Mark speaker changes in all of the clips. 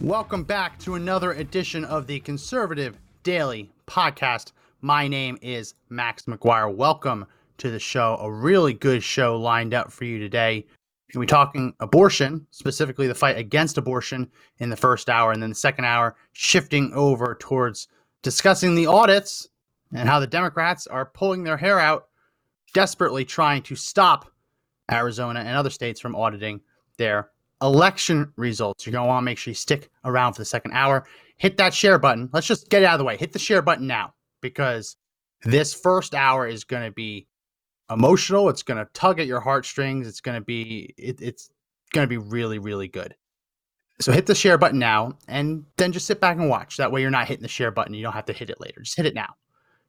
Speaker 1: Welcome back to another edition of the Conservative Daily Podcast. My name is Max McGuire. Welcome to the show. A really good show lined up for you today. We'll be talking abortion, specifically the fight against abortion in the first hour, and then the second hour shifting over towards discussing the audits and how the Democrats are pulling their hair out, desperately trying to stop Arizona and other states from auditing their election results. You're going to want to make sure you stick around for the second hour. Hit that share button. Let's just get it out of the way. Hit the share button now because this first hour is going to be emotional. It's going to tug at your heartstrings. It's going to be it, it's going to be really really good. So hit the share button now and then just sit back and watch. That way you're not hitting the share button. You don't have to hit it later. Just hit it now.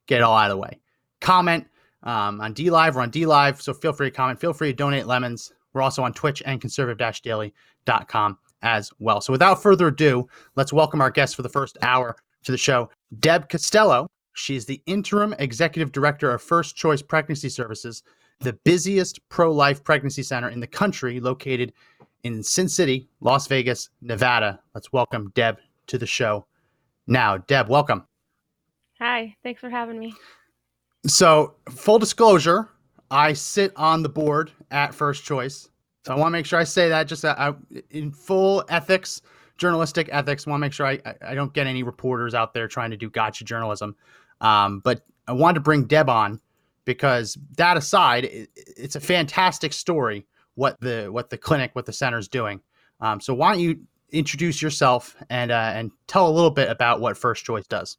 Speaker 1: Get it all out of the way. Comment um, on DLive. We're on DLive, so feel free to comment. Feel free to donate lemons. We're also on Twitch and conservative-daily.com as well. So without further ado, let's welcome our guest for the first hour to the show, Deb Costello. She's the interim executive director of First Choice Pregnancy Services, the busiest pro-life pregnancy center in the country, located in Sin City, Las Vegas, Nevada. Let's welcome Deb to the show. Now, Deb, welcome.
Speaker 2: Hi, thanks for having me.
Speaker 1: So, full disclosure, I sit on the board at First Choice. So, I want to make sure I say that just uh, I, in full ethics, journalistic ethics. want to make sure I, I- don't get any reporters out there trying to do gotcha journalism. Um, but I wanted to bring Deb on because that aside, it, it's a fantastic story what the what the clinic, what the center's doing. Um, so, why don't you introduce yourself and uh, and tell a little bit about what First Choice does?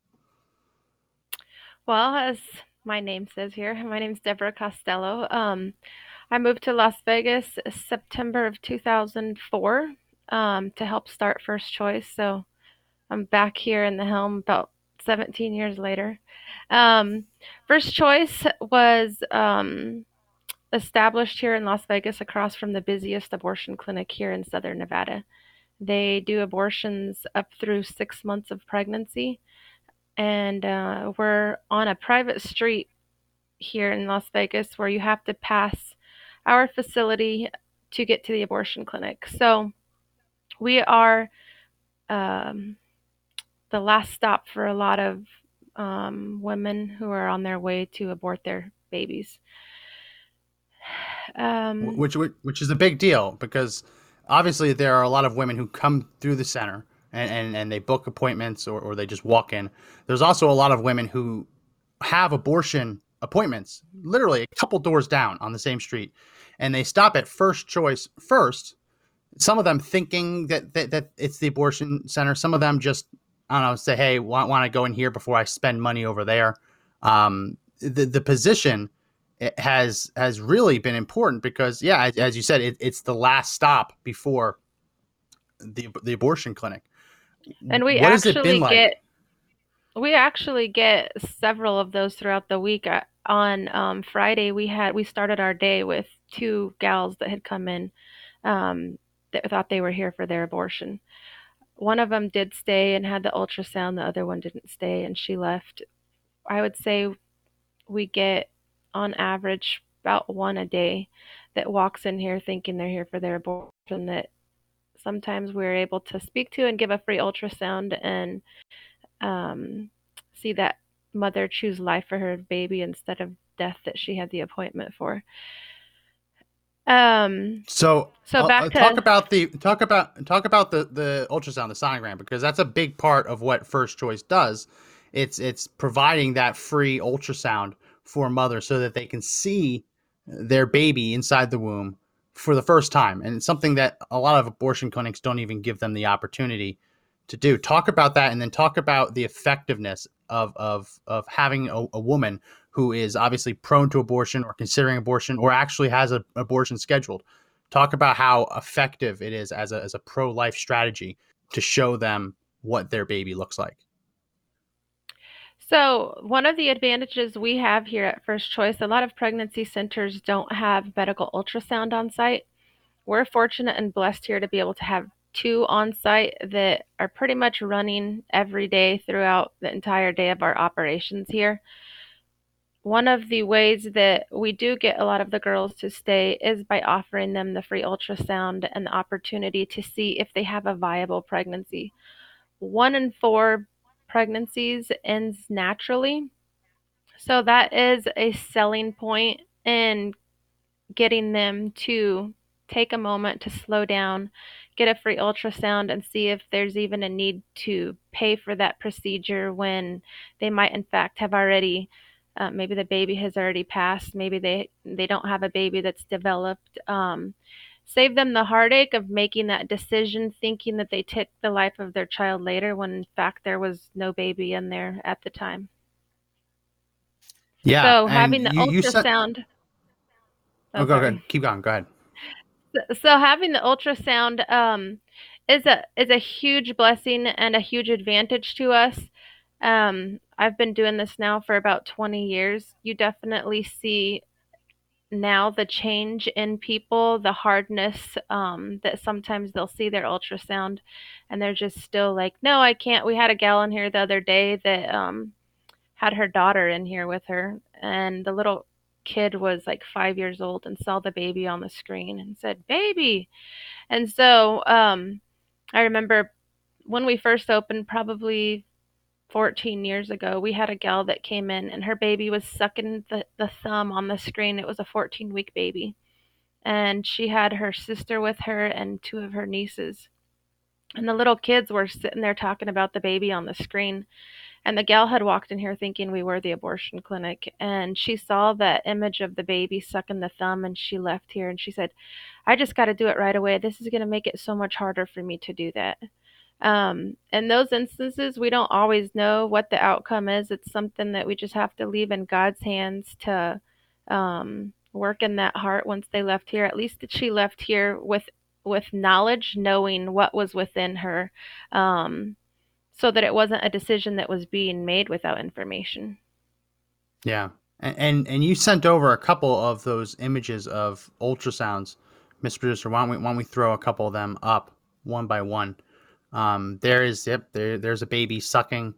Speaker 2: Well, as my name says here, my name's Deborah Costello. Um, I moved to Las Vegas September of 2004 um, to help start First Choice. So I'm back here in the helm about 17 years later. Um, First Choice was um, established here in Las Vegas across from the busiest abortion clinic here in Southern Nevada. They do abortions up through six months of pregnancy and uh, we're on a private street here in Las Vegas where you have to pass our facility to get to the abortion clinic. So we are um, the last stop for a lot of um, women who are on their way to abort their babies. Um,
Speaker 1: which which which is a big deal because obviously there are a lot of women who come through the center and, and, and they book appointments or, or they just walk in. There's also a lot of women who have abortion appointments literally a couple doors down on the same street and they stop at first choice first. Some of them thinking that, that, that it's the abortion center. Some of them just, I don't know, say, hey, want, want to go in here before I spend money over there. Um, the, the position it has has really been important because yeah as, as you said it, it's the last stop before the the abortion clinic
Speaker 2: and we
Speaker 1: What
Speaker 2: actually
Speaker 1: like?
Speaker 2: get we actually get several of those throughout the week. Uh, on um, friday we had we started our day with two gals that had come in um, that thought they were here for their abortion. One of them did stay and had the ultrasound the other one didn't stay and she left. I would say we get on average about one a day that walks in here thinking they're here for their abortion that sometimes we're able to speak to and give a free ultrasound and um, see that mother choose life for her baby instead of death that she had the appointment for. Um,
Speaker 1: so
Speaker 2: So
Speaker 1: uh,
Speaker 2: back
Speaker 1: uh,
Speaker 2: to-
Speaker 1: talk about the talk about talk about the the ultrasound the sonogram because that's a big part of what first choice does it's it's providing that free ultrasound for mothers so that they can see their baby inside the womb for the first time and it's something that a lot of abortion clinics don't even give them the opportunity to do talk about that and then talk about the effectiveness of of of having a, a woman who is obviously prone to abortion or considering abortion or actually has an abortion scheduled Talk about how effective it is as a, as a pro life strategy to show them what their baby looks like.
Speaker 2: So, one of the advantages we have here at First Choice, a lot of pregnancy centers don't have medical ultrasound on site. We're fortunate and blessed here to be able to have two on site that are pretty much running every day throughout the entire day of our operations here. One of the ways that we do get a lot of the girls to stay is by offering them the free ultrasound and the opportunity to see if they have a viable pregnancy. One in four pregnancies ends naturally. So that is a selling point in getting them to take a moment to slow down, get a free ultrasound, and see if there's even a need to pay for that procedure when they might, in fact, have already. Uh, maybe the baby has already passed. Maybe they they don't have a baby that's developed. Um, save them the heartache of making that decision thinking that they took the life of their child later when in fact there was no baby in there at the time.
Speaker 1: Yeah.
Speaker 2: So having the
Speaker 1: you, you said-
Speaker 2: ultrasound.
Speaker 1: oh, go ahead. Keep going. Go ahead.
Speaker 2: So- So having the ultrasound um, is a is a huge blessing and a huge advantage to us. Um, I've been doing this now for about 20 years. You definitely see now the change in people, the hardness um, that sometimes they'll see their ultrasound and they're just still like, no, I can't. We had a gal in here the other day that um, had her daughter in here with her, and the little kid was like five years old and saw the baby on the screen and said, baby. And so um, I remember when we first opened, probably 14 years ago, we had a gal that came in and her baby was sucking the, the thumb on the screen. It was a 14 week baby. And she had her sister with her and two of her nieces. And the little kids were sitting there talking about the baby on the screen. And the gal had walked in here thinking we were the abortion clinic. And she saw that image of the baby sucking the thumb and she left here and she said, I just got to do it right away. This is going to make it so much harder for me to do that. Um, in those instances, we don't always know what the outcome is. It's something that we just have to leave in God's hands to um, work in that heart once they left here. At least that she left here with with knowledge, knowing what was within her, um, so that it wasn't a decision that was being made without information.
Speaker 1: Yeah. And, and and you sent over a couple of those images of ultrasounds, Mr. Producer. Why don't we why don't we throw a couple of them up one by one? Um, there is yep, there there's a baby sucking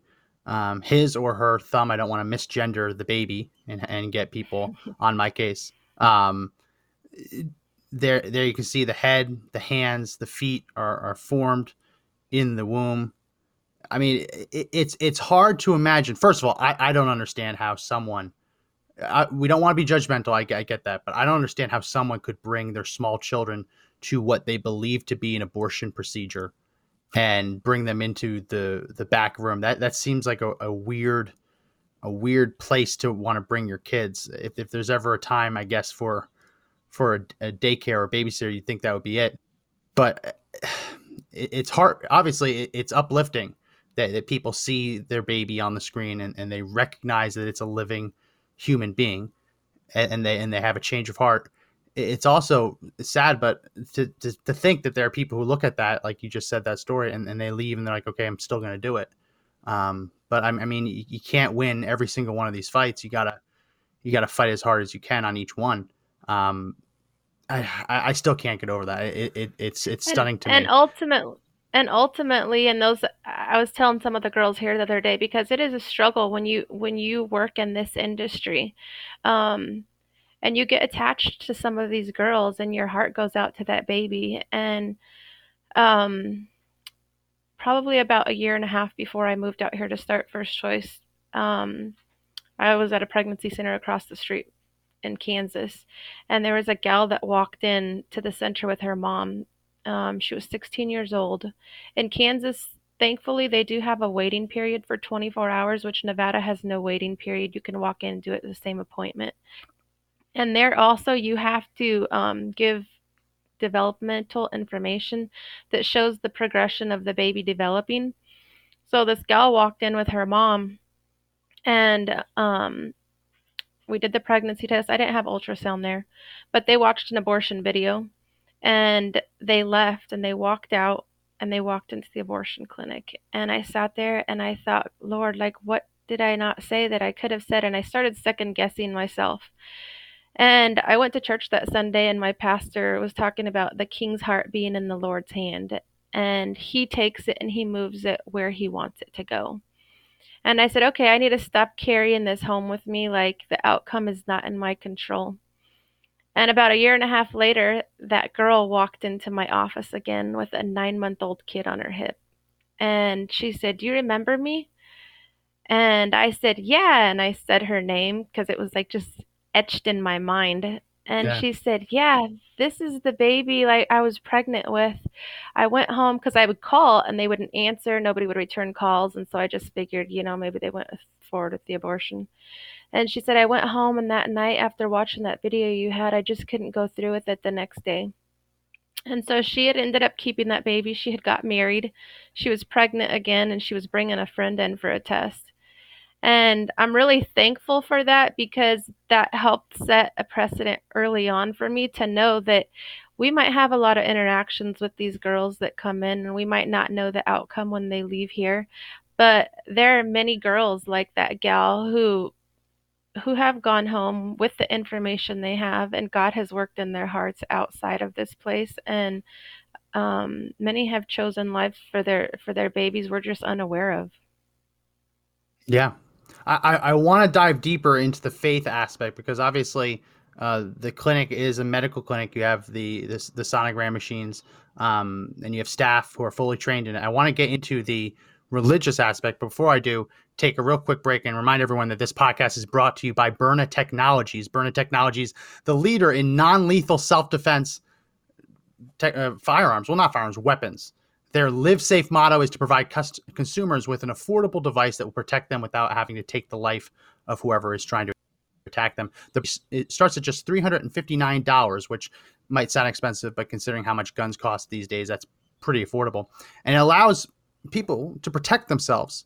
Speaker 1: um, his or her thumb. I don't want to misgender the baby and and get people on my case. Um, there there you can see the head, the hands, the feet are, are formed in the womb. I mean, it, it's it's hard to imagine. First of all, I, I don't understand how someone. I, we don't want to be judgmental. I, I get that, but I don't understand how someone could bring their small children to what they believe to be an abortion procedure and bring them into the the back room. That that seems like a, a weird a weird place to want to bring your kids. If if there's ever a time, I guess for for a, a daycare or babysitter, you'd think that would be it. But it, it's hard. Obviously, it, it's uplifting that, that people see their baby on the screen and, and they recognize that it's a living human being, and, and they and they have a change of heart. It- It's also sad, but to, to, to think that there are people who look at that, like you just said that story, and, and they leave and they're like, okay, I'm still going to do it. Um, but I, I mean, you, you can't win every single one of these fights. You gotta you gotta fight as hard as you can on each one. Um, I, I still can't get over that. It, it it's it's stunning to me.
Speaker 2: and ultimately and ultimately and those i was telling some of the girls here the other day because it is a struggle when you when you work in this industry um and you get attached to some of these girls and your heart goes out to that baby and um probably about a year and a half before i moved out here to start first choice um i was at a pregnancy center across the street in kansas and there was a gal that walked in to the center with her mom um, she was 16 years old. In Kansas, thankfully, they do have a waiting period for 24 hours, which Nevada has no waiting period. You can walk in and do it the same appointment. And there also, you have to um, give developmental information that shows the progression of the baby developing. So this gal walked in with her mom, and um, we did the pregnancy test. I didn't have ultrasound there, but they watched an abortion video And they left and they walked out and they walked into the abortion clinic. And I sat there and I thought, Lord, like, what did I not say that I could have said? And I started second guessing myself. And I went to church that Sunday, and my pastor was talking about the king's heart being in the Lord's hand. And he takes it and he moves it where he wants it to go. And I said, okay, I need to stop carrying this home with me. Like the outcome is not in my control. And about a year and a half later, that girl walked into my office again with a nine month old kid on her hip. And she said, Do you remember me? And I said, Yeah. And I said her name because it was like just etched in my mind. And
Speaker 1: Yeah.
Speaker 2: she said, Yeah, this is the baby like I was pregnant with. I went home because I would call and they wouldn't answer. Nobody would return calls. And so I just figured, you know, maybe they went forward with the abortion. And she said, I went home and that night after watching that video you had, I just couldn't go through with it the next day. And so she had ended up keeping that baby. She had got married. She was pregnant again and she was bringing a friend in for a test. And I'm really thankful for that because that helped set a precedent early on for me to know that we might have a lot of interactions with these girls that come in and we might not know the outcome when they leave here. But there are many girls like that gal who who have gone home with the information they have and God has worked in their hearts outside of this place and um, many have chosen life for their for their babies we're just unaware of.
Speaker 1: Yeah, I, I, want to dive deeper into the faith aspect because obviously uh, the clinic is a medical clinic. You have the the, the sonogram machines, um, and you have staff who are fully trained in it. I want to get into the religious aspect. But before I do, take a real quick break and remind everyone that this podcast is brought to you by Byrna Technologies. Byrna Technologies, the leader in non-lethal self-defense te- uh, firearms. Well, not firearms, weapons. Their live safe motto is to provide cust- consumers with an affordable device that will protect them without having to take the life of whoever is trying to attack them. The, it starts at just $359, which might sound expensive, but considering how much guns cost these days, that's pretty affordable. And it allows people to protect themselves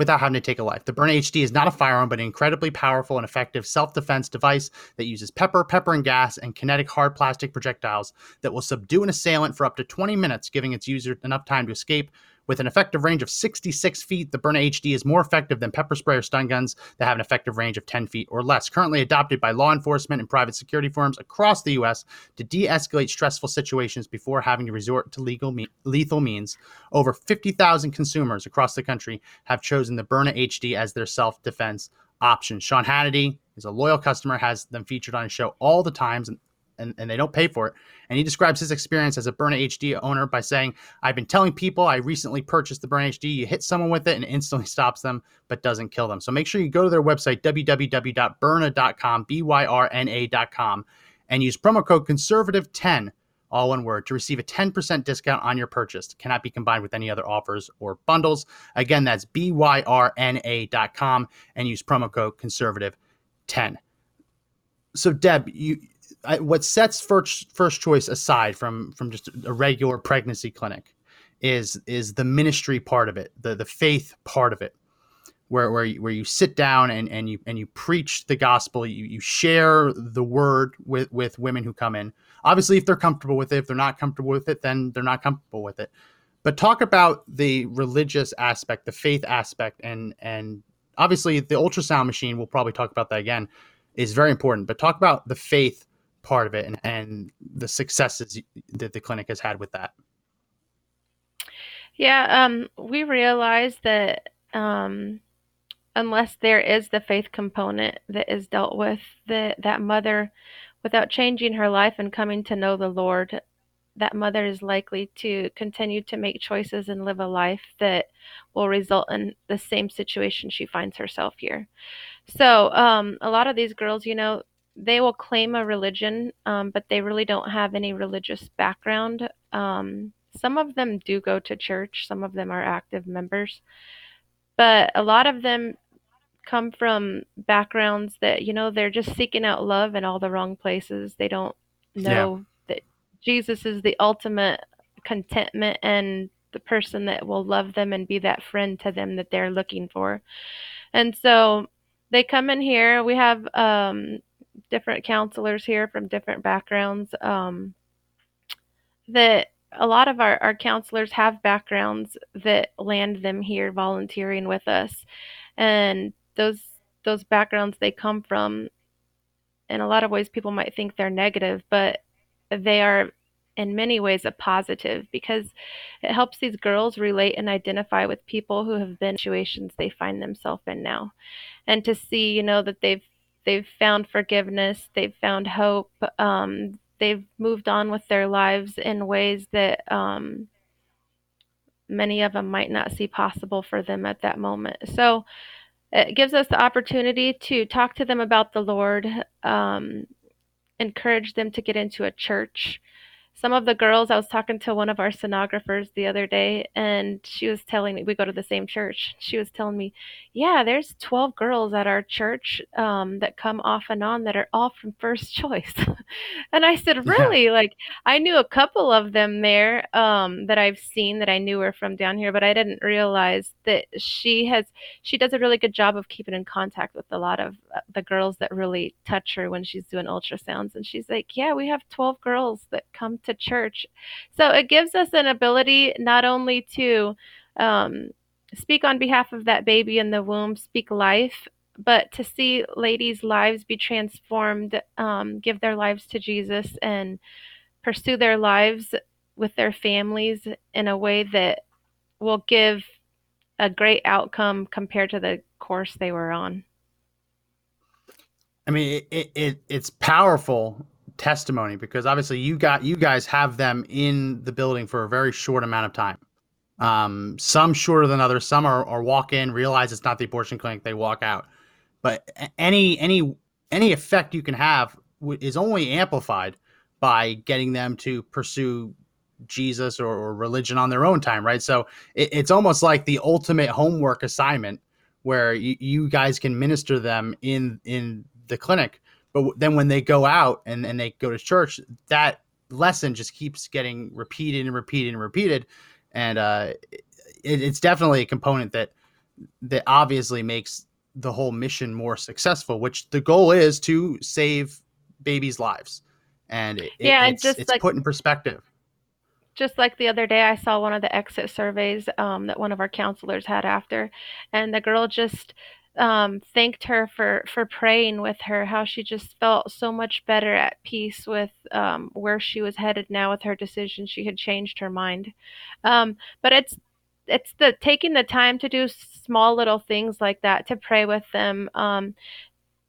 Speaker 1: without having to take a life. The Byrna HD is not a firearm, but an incredibly powerful and effective self defense device that uses pepper, pepper and gas, and kinetic hard plastic projectiles that will subdue an assailant for up to 20 minutes, giving its user enough time to escape. With an effective range of 66 feet, the Byrna HD is more effective than pepper spray or stun guns that have an effective range of 10 feet or less. Currently adopted by law enforcement and private security firms across the U.S. to de escalate stressful situations before having to resort to legal me- lethal means. Over 50,000 consumers across the country have chosen the Byrna HD as their self defense option. Sean Hannity is a loyal customer, has them featured on his show all the times, and and, and they don't pay for it. And he describes his experience as a Byrna HD owner by saying, I've been telling people I recently purchased the Byrna HD. You hit someone with it and instantly stops them, but doesn't kill them. So make sure you go to their website, www.byrna.com, B Y R N A.com, and use promo code conservative10, all one word, to receive a 10% discount on your purchase. Cannot be combined with any other offers or bundles. Again, that's B Y R N A.com and use promo code conservative10. So, Deb, you I, what sets first first choice aside from from just a regular pregnancy clinic is is the ministry part of it, the the faith part of it, where where you, where you sit down and and you and you preach the gospel, you you share the word with with women who come in. Obviously, if they're comfortable with it, if they're not comfortable with it, then they're not comfortable with it. But talk about the religious aspect, the faith aspect, and and obviously the ultrasound machine. We'll probably talk about that again. Is very important, but talk about the faith part of it and, and the successes that the clinic has had with that.
Speaker 2: Yeah, um, we realize that um, unless there is the faith component that is dealt with, that that mother, without changing her life and coming to know the Lord, that mother is likely to continue to make choices and live a life that will result in the same situation she finds herself here. So, um, a lot of these girls, you know, they will claim a religion, um, but they really don't have any religious background. Um, some of them do go to church, some of them are active members, but a lot of them come from backgrounds that, you know, they're just seeking out love in all the wrong places. They don't know yeah. that Jesus is the ultimate contentment and the person that will love them and be that friend to them that they're looking for. And so they come in here. We have um, different counselors here from different backgrounds. Um, that a lot of our, our counselors have backgrounds that land them here volunteering with us. And those those backgrounds they come from in a lot of ways people might think they're negative, but they are in many ways a positive because it helps these girls relate and identify with people who have been situations they find themselves in now and to see you know that they've they've found forgiveness they've found hope um, they've moved on with their lives in ways that um, many of them might not see possible for them at that moment. So it gives us the opportunity to talk to them about the lord um, encourage them to get into a church some of the girls, I was talking to one of our sonographers the other day, and she was telling me we go to the same church. She was telling me, "Yeah, there's 12 girls at our church um, that come off and on that are all from First Choice." and I said, "Really? Yeah. Like I knew a couple of them there um, that I've seen that I knew were from down here, but I didn't realize that she has she does a really good job of keeping in contact with a lot of uh, the girls that really touch her when she's doing ultrasounds. And she's like, "Yeah, we have 12 girls that come to church. So it gives us an ability not only to um, speak on behalf of that baby in the womb, speak life, but to see ladies' lives be transformed, um, give their lives to Jesus, and pursue their lives with their families in a way that will give a great outcome compared to the course they were on.
Speaker 1: I mean, it, it it's powerful testimony because obviously you got you guys have them in the building for a very short amount of time. Um, some shorter than others. Some are, are walk in, realize it's not the abortion clinic, they walk out. But any any any effect you can have is only amplified by getting them to pursue Jesus or, or religion on their own time, right? So it, it's almost like the ultimate homework assignment where you, you guys can minister them in in the clinic but then when they go out and, and they go to church, that lesson just keeps getting repeated and repeated and repeated. And uh, it, it's definitely a component that that obviously makes the whole mission more successful, which the goal is to save babies' lives. And it, yeah, it's, just it's like, put in perspective.
Speaker 2: Just like the other day, I saw one of the exit surveys um, that one of our counselors had after, and the girl just um, thanked her for for praying with her. How she just felt so much better at peace with um, where she was headed now with her decision. She had changed her mind. Um, but it's it's the taking the time to do small little things like that to pray with them. Um,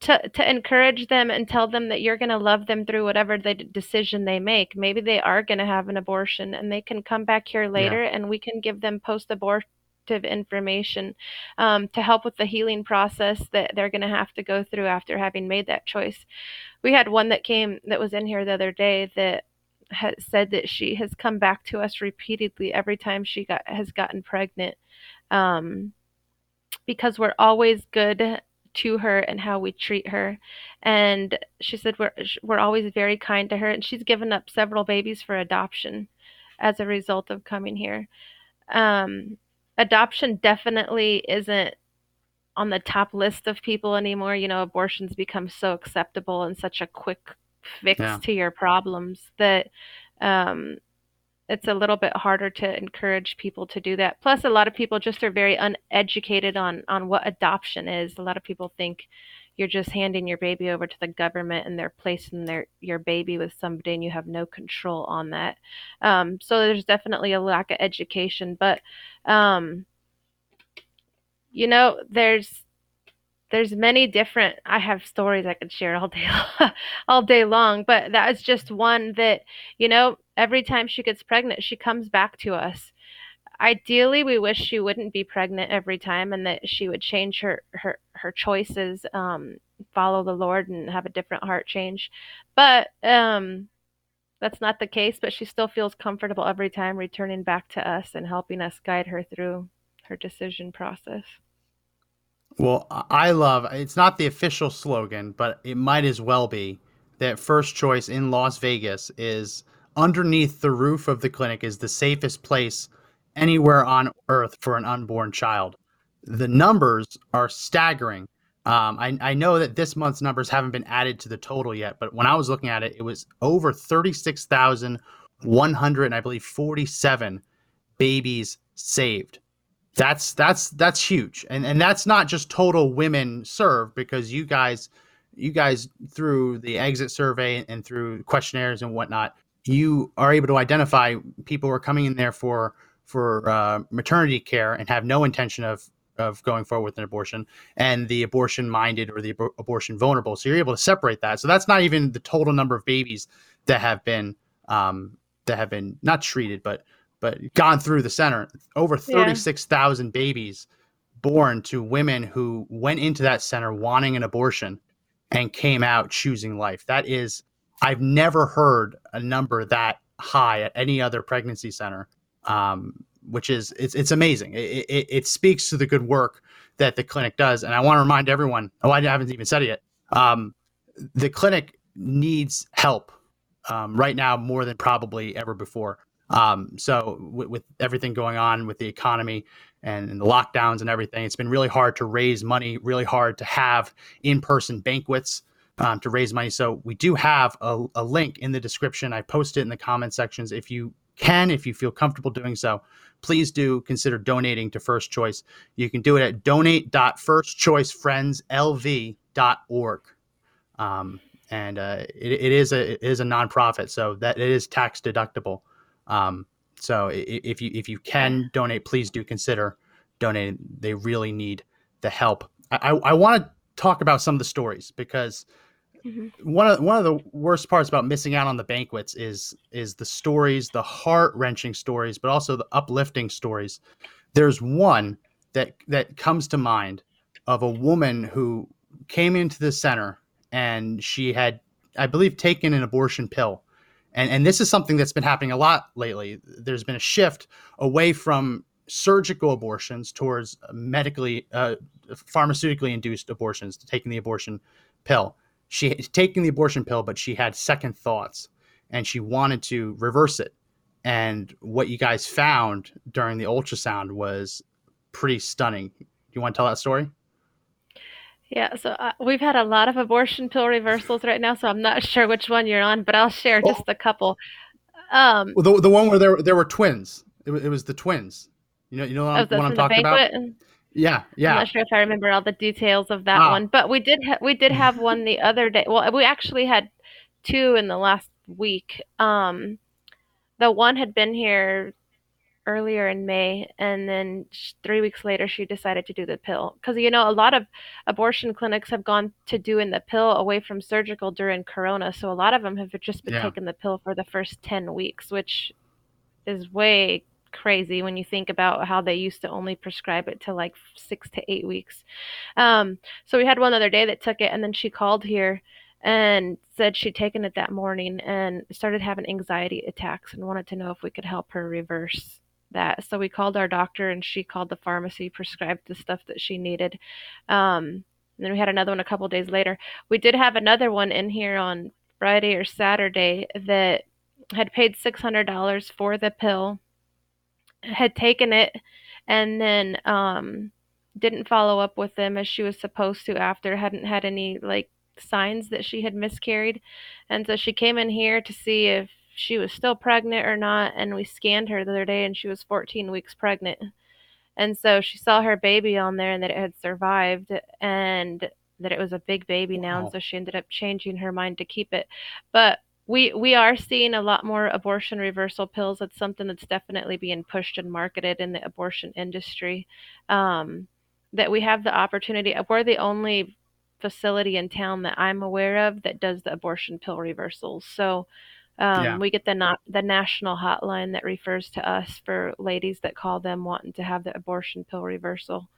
Speaker 2: to, to encourage them and tell them that you're going to love them through whatever the decision they make. Maybe they are going to have an abortion and they can come back here later yeah. and we can give them post abortion information um, to help with the healing process that they're going to have to go through after having made that choice. We had one that came that was in here the other day that had said that she has come back to us repeatedly every time she got has gotten pregnant um, because we're always good to her and how we treat her and she said we're we're always very kind to her and she's given up several babies for adoption as a result of coming here um, adoption definitely isn't on the top list of people anymore. You know, abortions become so acceptable and such a quick fix yeah. to your problems that um, it's a little bit harder to encourage people to do that. Plus, a lot of people just are very uneducated on on what adoption is. A lot of people think you're just handing your baby over to the government and they're placing their your baby with somebody and you have no control on that. Um, so there's definitely a lack of education, but um, you know, there's there's many different i have stories i could share all day all day long but that is just one that you know every time she gets pregnant she comes back to us ideally we wish she wouldn't be pregnant every time and that she would change her her her choices um follow the lord and have a different heart change but um that's not the case, but she still feels comfortable every time returning back to us and helping us guide her through her decision process.
Speaker 1: Well, I love it's not the official slogan, but it might as well be that first choice in Las Vegas is underneath the roof of the clinic is the safest place anywhere on earth for an unborn child. The numbers are staggering. Um, I, I know that this month's numbers haven't been added to the total yet, but when I was looking at it, it was over 36,000 100 and I believe 47 babies saved. That's that's that's huge. And and that's not just total women served because you guys you guys through the exit survey and through questionnaires and whatnot, you are able to identify people who are coming in there for for uh, maternity care and have no intention of of going forward with an abortion and the abortion minded or the ab- abortion vulnerable. So you're able to separate that. So that's not even the total number of babies that have been um, that have been not treated, but but gone through the center. Over thirty six thousand yeah. babies born to women who went into that center wanting an abortion and came out choosing life. That is, I've never heard a number that high at any other pregnancy center. Um, which is it's it's amazing. It, it, it speaks to the good work that the clinic does, and I want to remind everyone. Oh, I haven't even said it yet. Um, the clinic needs help um, right now more than probably ever before. Um, so with, with, everything going on with the economy and, and, the lockdowns and everything, it's been really hard to raise money, really hard to have in-person banquets um, to raise money. So we do have a, a, link in the description. I posted it in the comment sections. If you can, if you feel comfortable doing so, please do consider donating to First Choice. You can do it at donate.firstchoicefriendslv.org. Um, and uh, it, it is a it is a nonprofit, so that it is tax deductible. Um, so if you if you can donate, please do consider donating. They really need the help. I, I want to talk about some of the stories because mm-hmm. one of one of the worst parts about missing out on the banquets is is the stories, the heart wrenching stories, but also the uplifting stories. There's one that that comes to mind of a woman who came into the center and she had, I believe, taken an abortion pill. And, and this is something that's been happening a lot lately. There's been a shift away from surgical abortions towards medically, uh, pharmaceutically induced abortions, taking the abortion pill. She had taken the abortion pill, but she had second thoughts and she wanted to reverse it. And what you guys found during the ultrasound was pretty stunning. Do you want to tell that story?
Speaker 2: Yeah, so uh, we've had a lot of abortion pill reversals right now, so I'm not sure which one you're on, but I'll share just a couple. Um,
Speaker 1: well, the the one where there there were twins. It, it was the twins. You know, you know what, oh, I'm, what I'm talking about. Yeah, yeah.
Speaker 2: I'm not sure if I remember all the details of that ah. one, but we did ha- we did have one the other day. Well, we actually had two in the last week. Um, the one had been here earlier in May, and then three weeks later, she decided to do the pill. Because, you know, a lot of abortion clinics have gone to doing the pill away from surgical during Corona. So a lot of them have just been yeah. taking the pill for the first 10 weeks, which is way crazy when you think about how they used to only prescribe it to like six to eight weeks. Um, so we had one other day that took it, and then she called here and said she'd taken it that morning and started having anxiety attacks and wanted to know if we could help her reverse that. So we called our doctor and she called the pharmacy, prescribed the stuff that she needed. Um, and then we had another one a couple days later. We did have another one in here on Friday or Saturday that had paid $600 for the pill, had taken it, and then um, didn't follow up with them as she was supposed to after, hadn't had any like signs that she had miscarried. And so she came in here to see if she was still pregnant or not. And we scanned her the other day and she was 14 weeks pregnant. And so she saw her baby on there and that it had survived and that it was a big baby now. Wow. And so she ended up changing her mind to keep it. But we we are seeing a lot more abortion reversal pills. It's something that's definitely being pushed and marketed in the abortion industry. Um, that we have the opportunity. We're the only facility in town that I'm aware of that does the abortion pill reversals. So um, yeah. We get the not the national hotline that refers to us for ladies that call them wanting to have the abortion pill reversal.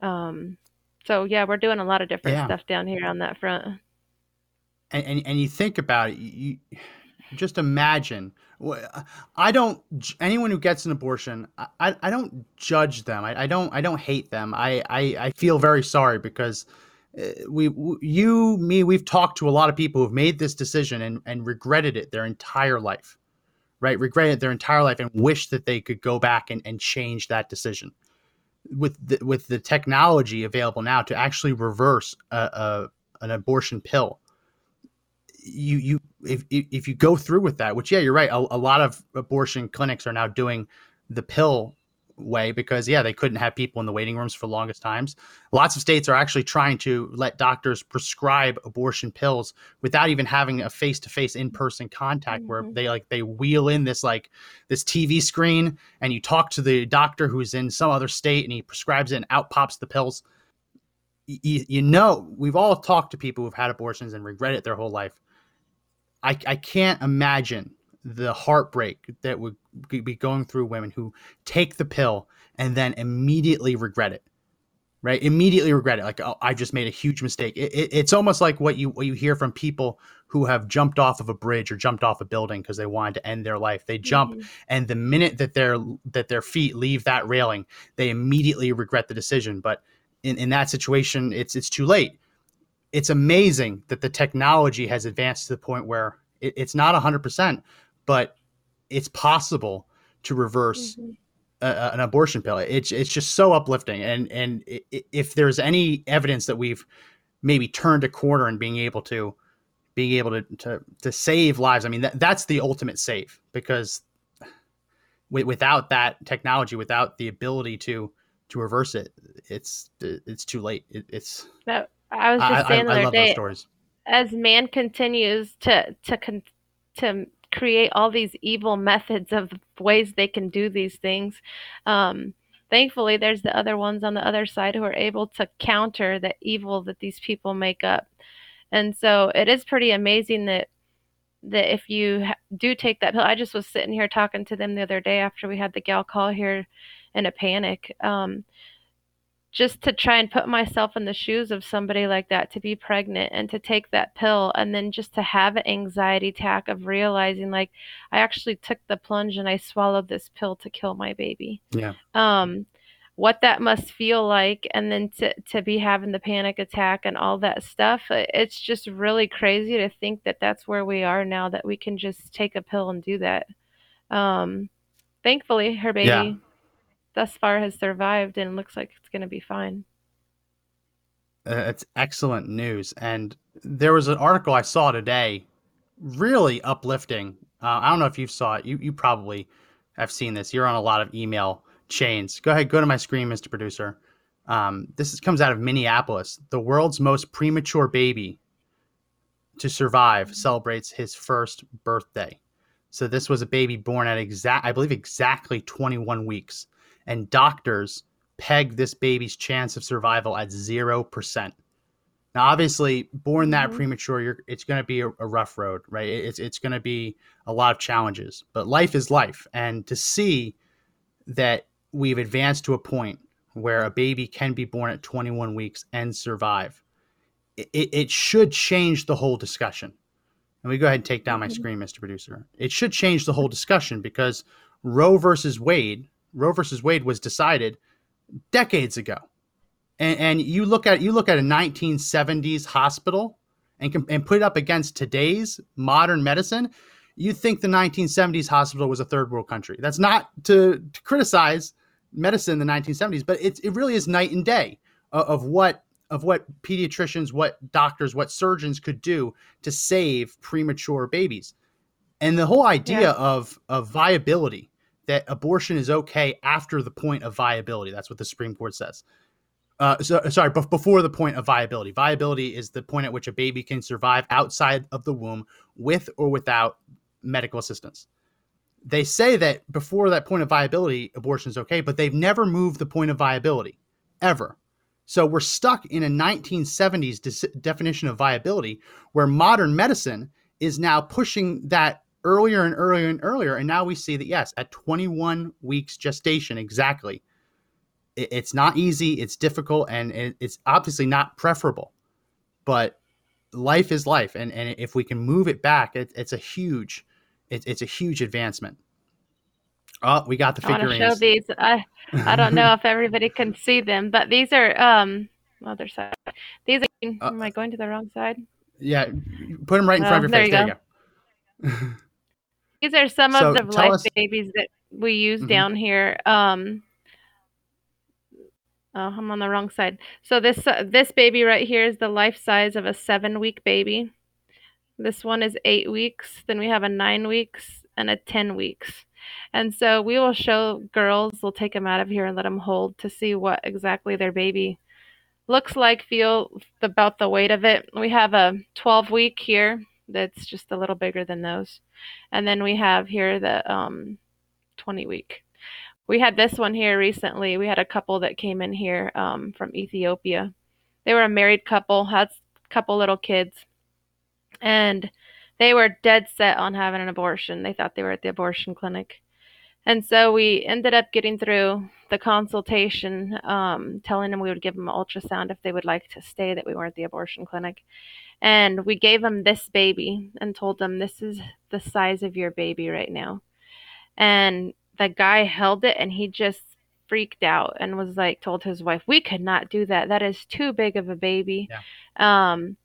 Speaker 2: Um, so yeah, we're doing a lot of different yeah. stuff down here on that front.
Speaker 1: And, and and you think about it, you, you just imagine. I don't. Anyone who gets an abortion, I, I don't judge them. I, I don't. I don't hate them. I, I, I feel very sorry because uh, we, you, me, we've talked to a lot of people who've made this decision and, and regretted it their entire life, right? Regretted their entire life and wish that they could go back and, and change that decision. With the, with the technology available now to actually reverse a, a an abortion pill, you you if if you go through with that, which yeah, you're right. A, a lot of abortion clinics are now doing the pill way because yeah they couldn't have people in the waiting rooms for longest times lots of states are actually trying to let doctors prescribe abortion pills without even having a face-to-face in-person contact where
Speaker 2: Mhm.
Speaker 1: they like they wheel in this like this tv screen and you talk to the doctor who's in some other state and he prescribes it and out pops the pills Y- y- you know we've all talked to people who've had abortions and regret it their whole life i, I can't imagine the heartbreak that would be going through women who take the pill and then immediately regret it right? Immediately regret it. Like oh i just made a huge mistake. It, it- it's almost like what you what you hear from people who have jumped off of a bridge or jumped off a building because they wanted to end their life. They jump
Speaker 2: Mhm.
Speaker 1: and the minute that their that their feet leave that railing they immediately regret the decision. But in, in that situation it's it's too late it's amazing that the technology has advanced to the point where it, it's not 100% but it's possible to reverse
Speaker 2: Mhm.
Speaker 1: a, an abortion pill. It's it's just so uplifting, and and if there's any evidence that we've maybe turned a corner in being able to being able to to, to save lives, I mean that, that's the ultimate save because wi- without that technology, without the ability to to reverse it, it's it's too late. It, it's
Speaker 2: That- I was just
Speaker 1: I,
Speaker 2: saying the
Speaker 1: I
Speaker 2: other
Speaker 1: love those
Speaker 2: day,
Speaker 1: stories.
Speaker 2: as man continues to to con- to create all these evil methods of ways they can do these things, um, thankfully there's the other ones on the other side who are able to counter the evil that these people make up. And so it is pretty amazing that that if you do take that pill, I just was sitting here talking to them the other day after we had the gal call here in a panic. Um, just to try and put myself in the shoes of somebody like that to be pregnant and to take that pill and then just to have an anxiety attack of realizing like I actually took the plunge and I swallowed this pill to kill my baby.
Speaker 1: Yeah.
Speaker 2: Um what that must feel like and then to to be having the panic attack and all that stuff it's just really crazy to think that that's where we are now that we can just take a pill and do that. Um thankfully her baby
Speaker 1: Yeah.
Speaker 2: Thus far has survived and looks like it's going to be fine.
Speaker 1: Uh, it's excellent news. And there was an article I saw today, really uplifting. Uh, I don't know if you saw it. You you probably have seen this. You're on a lot of email chains. Go ahead, go to my screen, Mr. Producer. Um, this is, comes out of Minneapolis. The world's most premature baby to survive celebrates his first birthday. So this was a baby born at exact, I believe, exactly 21 weeks, and doctors pegged this baby's chance of survival at zero percent. Now, obviously, born that
Speaker 2: Mhm.
Speaker 1: premature, you're, it's going to be a, a rough road, right? It's it's going to be a lot of challenges, but life is life, and to see that we've advanced to a point where a baby can be born at 21 weeks and survive, it, it should change the whole discussion. And we go ahead and take down my
Speaker 2: Mhm.
Speaker 1: screen, Mr. Producer. It should change the whole discussion because Roe versus Wade, Roe versus Wade was decided decades ago. And, and you look at you look at a 1970s hospital and and put it up against today's modern medicine, you'd think the 1970s hospital was a third world country. That's not to, to criticize medicine in the 1970s, but it's it really is night and day of, of what of what pediatricians, what doctors, what surgeons could do to save premature babies. And the whole idea
Speaker 2: Yeah.
Speaker 1: of of viability that abortion is okay after the point of viability. That's what the Supreme Court says. Uh, so, sorry, bef- before the point of viability. Viability is the point at which a baby can survive outside of the womb with or without medical assistance. They say that before that point of viability, abortion is okay, but they've never moved the point of viability ever. So we're stuck in a 1970s dis- definition of viability where modern medicine is now pushing that earlier and earlier and earlier. And now we see that, yes, at 21 weeks gestation, exactly, it- it's not easy, it's difficult, and it- it's obviously not preferable. But life is life. And, and if we can move it back, it, it's a huge, it, it's a huge advancement. Oh, we got the
Speaker 2: I want to show these. I I don't know if everybody can see them, but these are um other side. These are.
Speaker 1: Uh,
Speaker 2: am I going to the wrong side?
Speaker 1: Yeah, put them right in front
Speaker 2: Oh,
Speaker 1: of your
Speaker 2: there
Speaker 1: face.
Speaker 2: you
Speaker 1: There you go.
Speaker 2: These are some
Speaker 1: So
Speaker 2: of the life
Speaker 1: us-
Speaker 2: babies that we use
Speaker 1: Mhm.
Speaker 2: down here. Um. Oh, I'm on the wrong side. So this uh, this baby right here is the life size of a seven week baby. This one is eight weeks. Then we have a nine weeks and a 10 weeks. And so we will show girls, we'll take them out of here and let them hold to see what exactly their baby looks like, feel about the weight of it. We have a 12 week here that's just a little bigger than those. And then we have here the um, 20 week. We had this one here recently. We had a couple that came in here um, from Ethiopia. They were a married couple, had a couple little kids, and they were dead set on having an abortion. They thought they were at the abortion clinic. And so we ended up getting through the consultation, um, telling them we would give them an ultrasound if they would like to stay, that we weren't the abortion clinic. And we gave them this baby and told them, This is the size of your baby right now. And the guy held it and he just freaked out and was like, told his wife, We could not do that. That is too big of a baby. Yeah. Um,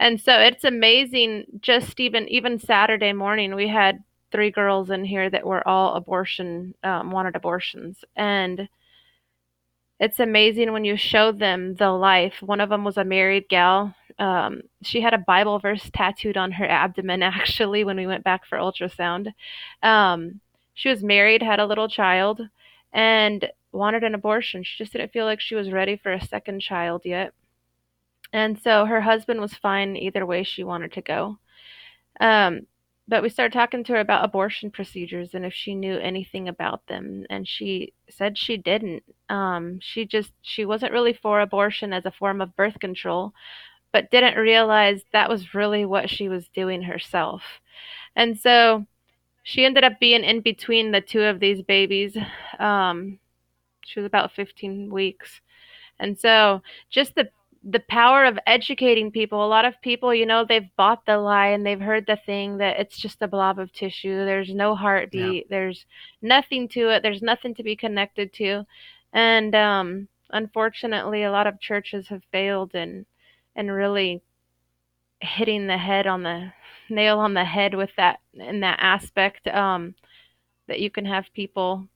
Speaker 2: and so it's amazing just even even saturday morning we had three girls in here that were all abortion um, wanted abortions and it's amazing when you show them the life one of them was a married gal um, she had a bible verse tattooed on her abdomen actually when we went back for ultrasound. Um, she was married had a little child and wanted an abortion. She just didn't feel like she was ready for a second child yet. And so her husband was fine either way she wanted to go. Um, but we started talking to her about abortion procedures and if she knew anything about them and she said she didn't. Um, she just she wasn't really for abortion as a form of birth control but didn't realize that was really what she was doing herself and so she ended up being in between the two of these babies um, she was about 15 weeks and so just the the power of educating people. A lot of people, you know, they've bought the lie and they've heard the thing that it's just a blob of tissue. There's no heartbeat. Yeah. There's nothing to it. There's nothing to be connected to. And um, unfortunately, a lot of churches have failed in and really hitting the head on the nail on the head with that in that aspect um, that you can have people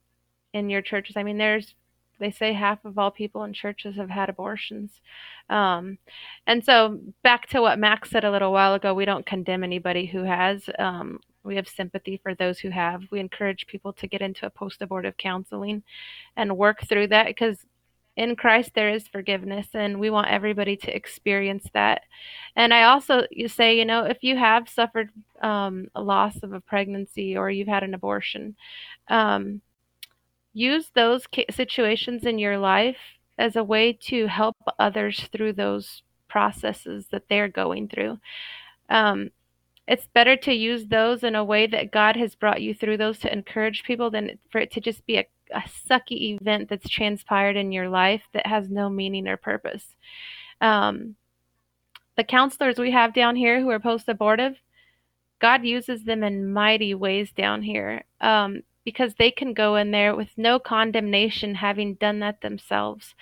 Speaker 2: in your churches. I mean, there's they say half of all people in churches have had abortions. Um, and so, back to what Max said a little while ago, we don't condemn anybody who has. Um, we have sympathy for those who have. We encourage people to get into a post abortive counseling and work through that because in Christ there is forgiveness and we want everybody to experience that. And I also you say, you know, if you have suffered um, a loss of a pregnancy or you've had an abortion, um, use those situations in your life as a way to help others through those processes that they're going through. Um, it's better to use those in a way that God has brought you through those to encourage people than for it to just be a, a sucky event that's transpired in your life that has no meaning or purpose. Um, the counselors we have down here who are post abortive, God uses them in mighty ways down here. Um, because they can go in there with no condemnation, having done that themselves,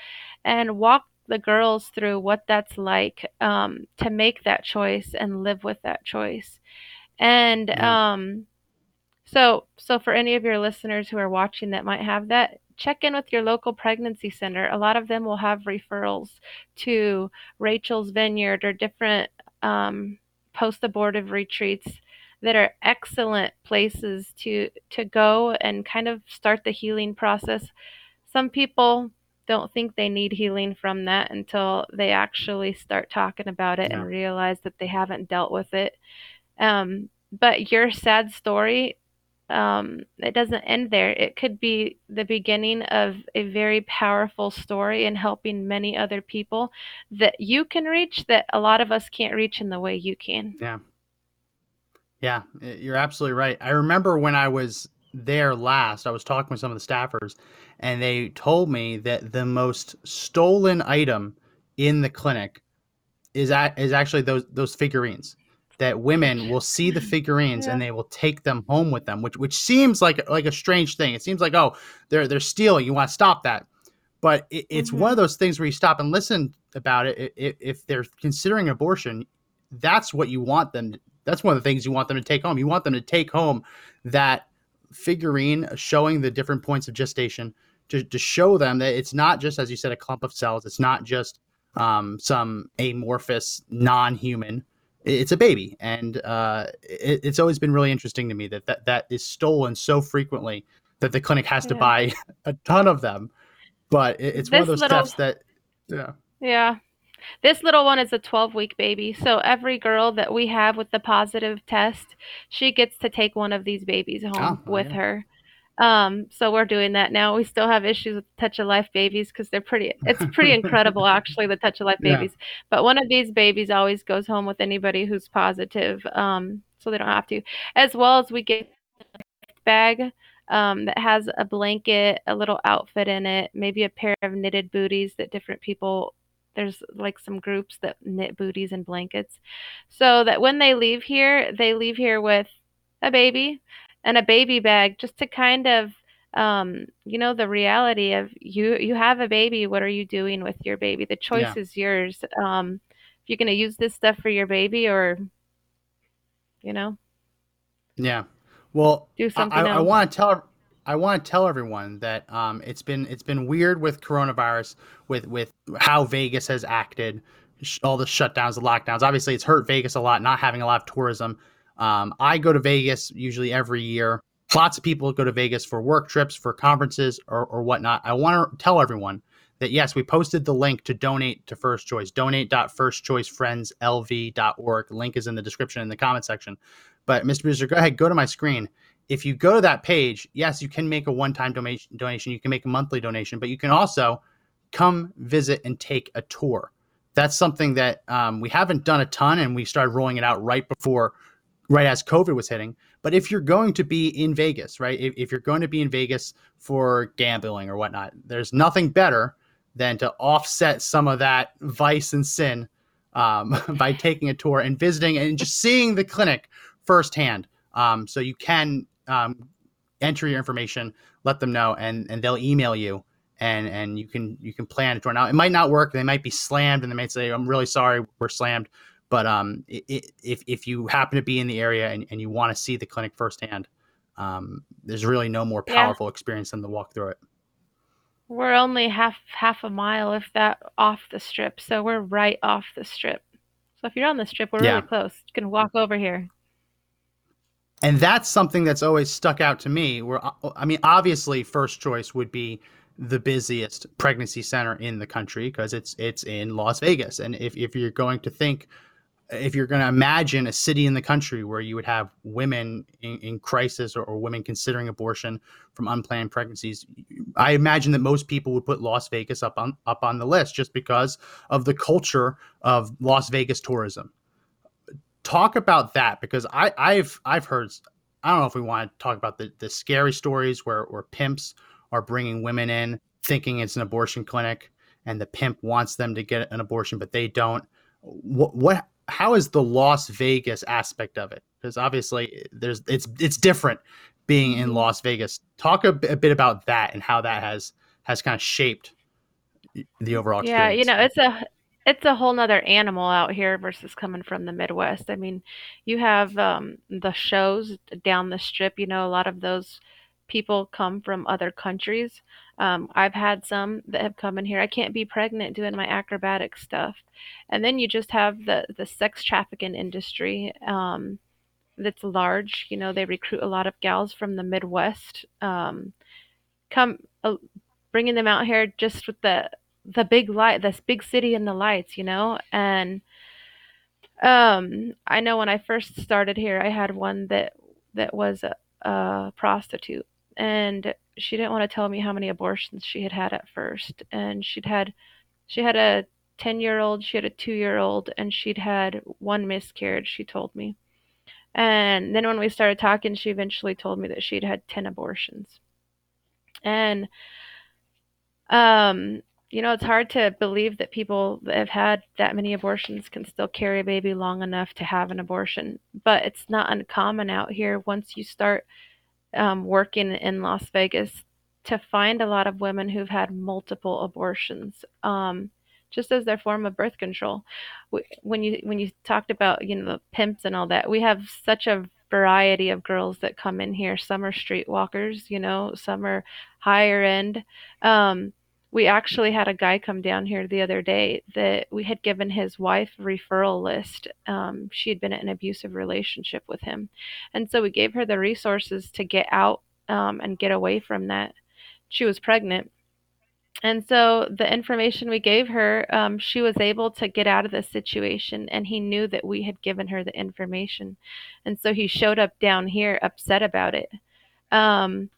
Speaker 2: and walk the girls through what that's like um, to make that choice and live with that choice. And um, so, so for any of your listeners who are watching that might have that, check in with your local pregnancy center. A lot of them will have referrals to Rachel's Vineyard or different um, post abortive retreats that are excellent places to to go and kind of start the healing process. Some people don't think they need healing from that until they actually start talking about it yeah. and realize that they haven't dealt with it. Um, but your sad story, um, it doesn't end there. It could be the beginning of a very powerful story in helping many other people that you can reach that a lot of us can't reach in the way you can.
Speaker 1: Yeah. Yeah, you're absolutely right. I remember when I was there last, I was talking with some of the staffers, and they told me that the most stolen item in the clinic is a, is actually those those figurines. That women will see the figurines yeah. and they will take them home with them, which which seems like like a strange thing. It seems like oh they're they're stealing. You want to stop that, but it, it's mm-hmm. one of those things where you stop and listen about it. If, if they're considering abortion, that's what you want them that's one of the things you want them to take home. You want them to take home that figurine showing the different points of gestation to, to show them that it's not just, as you said, a clump of cells. It's not just um, some amorphous non-human. It's a baby, and uh, it, it's always been really interesting to me that that, that is stolen so frequently that the clinic has to buy a ton of them. But it, it's one of those
Speaker 2: little-
Speaker 1: that, yeah,
Speaker 2: Yeah. This little one is a 12 week baby. So every girl that we have with the positive test, she gets to take one of these babies home
Speaker 1: Oh,
Speaker 2: with
Speaker 1: yeah.
Speaker 2: her. Um, so we're doing that now. We still have issues with touch of life babies because they're pretty, it's pretty incredible actually, the touch of life
Speaker 1: Yeah.
Speaker 2: babies. But one of these babies always goes home with anybody who's positive. Um, so they don't have to. As well as we get a bag um, that has a blanket, a little outfit in it, maybe a pair of knitted booties that different people there's like some groups that knit booties and blankets so that when they leave here they leave here with a baby and a baby bag just to kind of um, you know the reality of you you have a baby what are you doing with your baby the choice
Speaker 1: Yeah.
Speaker 2: is yours um, if you're going to use this stuff for your baby or you know
Speaker 1: yeah. Well,
Speaker 2: do something
Speaker 1: I, I want to tell I want to tell everyone that um, it's been it's been weird with coronavirus with with how Vegas has acted, sh- all the shutdowns, the lockdowns. Obviously, it's hurt Vegas a lot, not having a lot of tourism. Um, I go to Vegas usually every year. Lots of people go to Vegas for work trips, for conferences, or, or whatnot. I want to tell everyone that yes, we posted the link to donate to First Choice. Donate.firstchoicefriendslv.org. Link is in the description in the comment section. But Mr. Producer, go ahead, go to my screen. If you go to that page, yes, you can make a one-time donation. Donation. You can make a monthly donation, but you can also come visit and take a tour. That's something that um, we haven't done a ton, and we started rolling it out right before, right as COVID was hitting. But if you're going to be in Vegas, right, if, if you're going to be in Vegas for gambling or whatnot, there's nothing better than to offset some of that vice and sin um, by taking a tour and visiting and just seeing the clinic firsthand. Um, so you can um, enter your information, let them know, and and they'll email you, and and you can you can plan a tour. Now it might not work; they might be slammed, and they might say, "I'm really sorry, we're slammed." But um, i i if if you happen to be in the area and, and you want to see the clinic firsthand, um, there's really no more
Speaker 2: Yeah.
Speaker 1: powerful experience than to walk through it.
Speaker 2: we're only half half a mile if that off the strip so we're right off the strip so if you're on the strip we're
Speaker 1: Yeah.
Speaker 2: really close you can walk over here
Speaker 1: and that's something that's always stuck out to me where i mean obviously first choice would be the busiest pregnancy center in the country because it's it's in las vegas and if, if you're going to think if you're going to imagine a city in the country where you would have women in, in crisis or, or women considering abortion from unplanned pregnancies i imagine that most people would put las vegas up on up on the list just because of the culture of las vegas tourism talk about that because I, I've I've heard I don't know if we want to talk about the, the scary stories where where pimps are bringing women in thinking it's an abortion clinic and the pimp wants them to get an abortion but they don't. What what how is the Las Vegas aspect of it? Because obviously there's it's it's different being in Las Vegas. Talk a, bit about that and how that has has kind of shaped the overall
Speaker 2: yeah
Speaker 1: experience.
Speaker 2: you know it's a it's a whole nother animal out here versus coming from the midwest i mean you have um, the shows down the strip you know a lot of those people come from other countries um, i've had some that have come in here. I can't be pregnant doing my acrobatic stuff. And then you just have the the sex trafficking industry um, that's large. You know they recruit a lot of gals from the midwest um, come uh, bringing them out here just with the the big light this big city and the lights you know? And um i know when i first started here i had one that that was a, a prostitute. And she didn't want to tell me how many abortions she had had at first and she'd had she had a 10 year old she had a 2 year old and she'd had one miscarriage she told me and then when we started talking she eventually told me that she'd had 10 abortions and um you know, it's hard to believe that people that have had that many abortions can still carry a baby long enough to have an abortion. But it's not uncommon out here once you start um, working in Las Vegas to find a lot of women who've had multiple abortions, um, just as their form of birth control. When you when you talked about you know the pimps and all that, we have such a variety of girls that come in here. Some are streetwalkers, you know, some are higher end. Um, we actually had a guy come down here the other day that we had given his wife a referral list. Um, she had been in an abusive relationship with him. And so we gave her the resources to get out um, and get away from that. She was pregnant. And so the information we gave her, um, she was able to get out of the situation, and he knew that we had given her the information. And so he showed up down here upset about it. Um,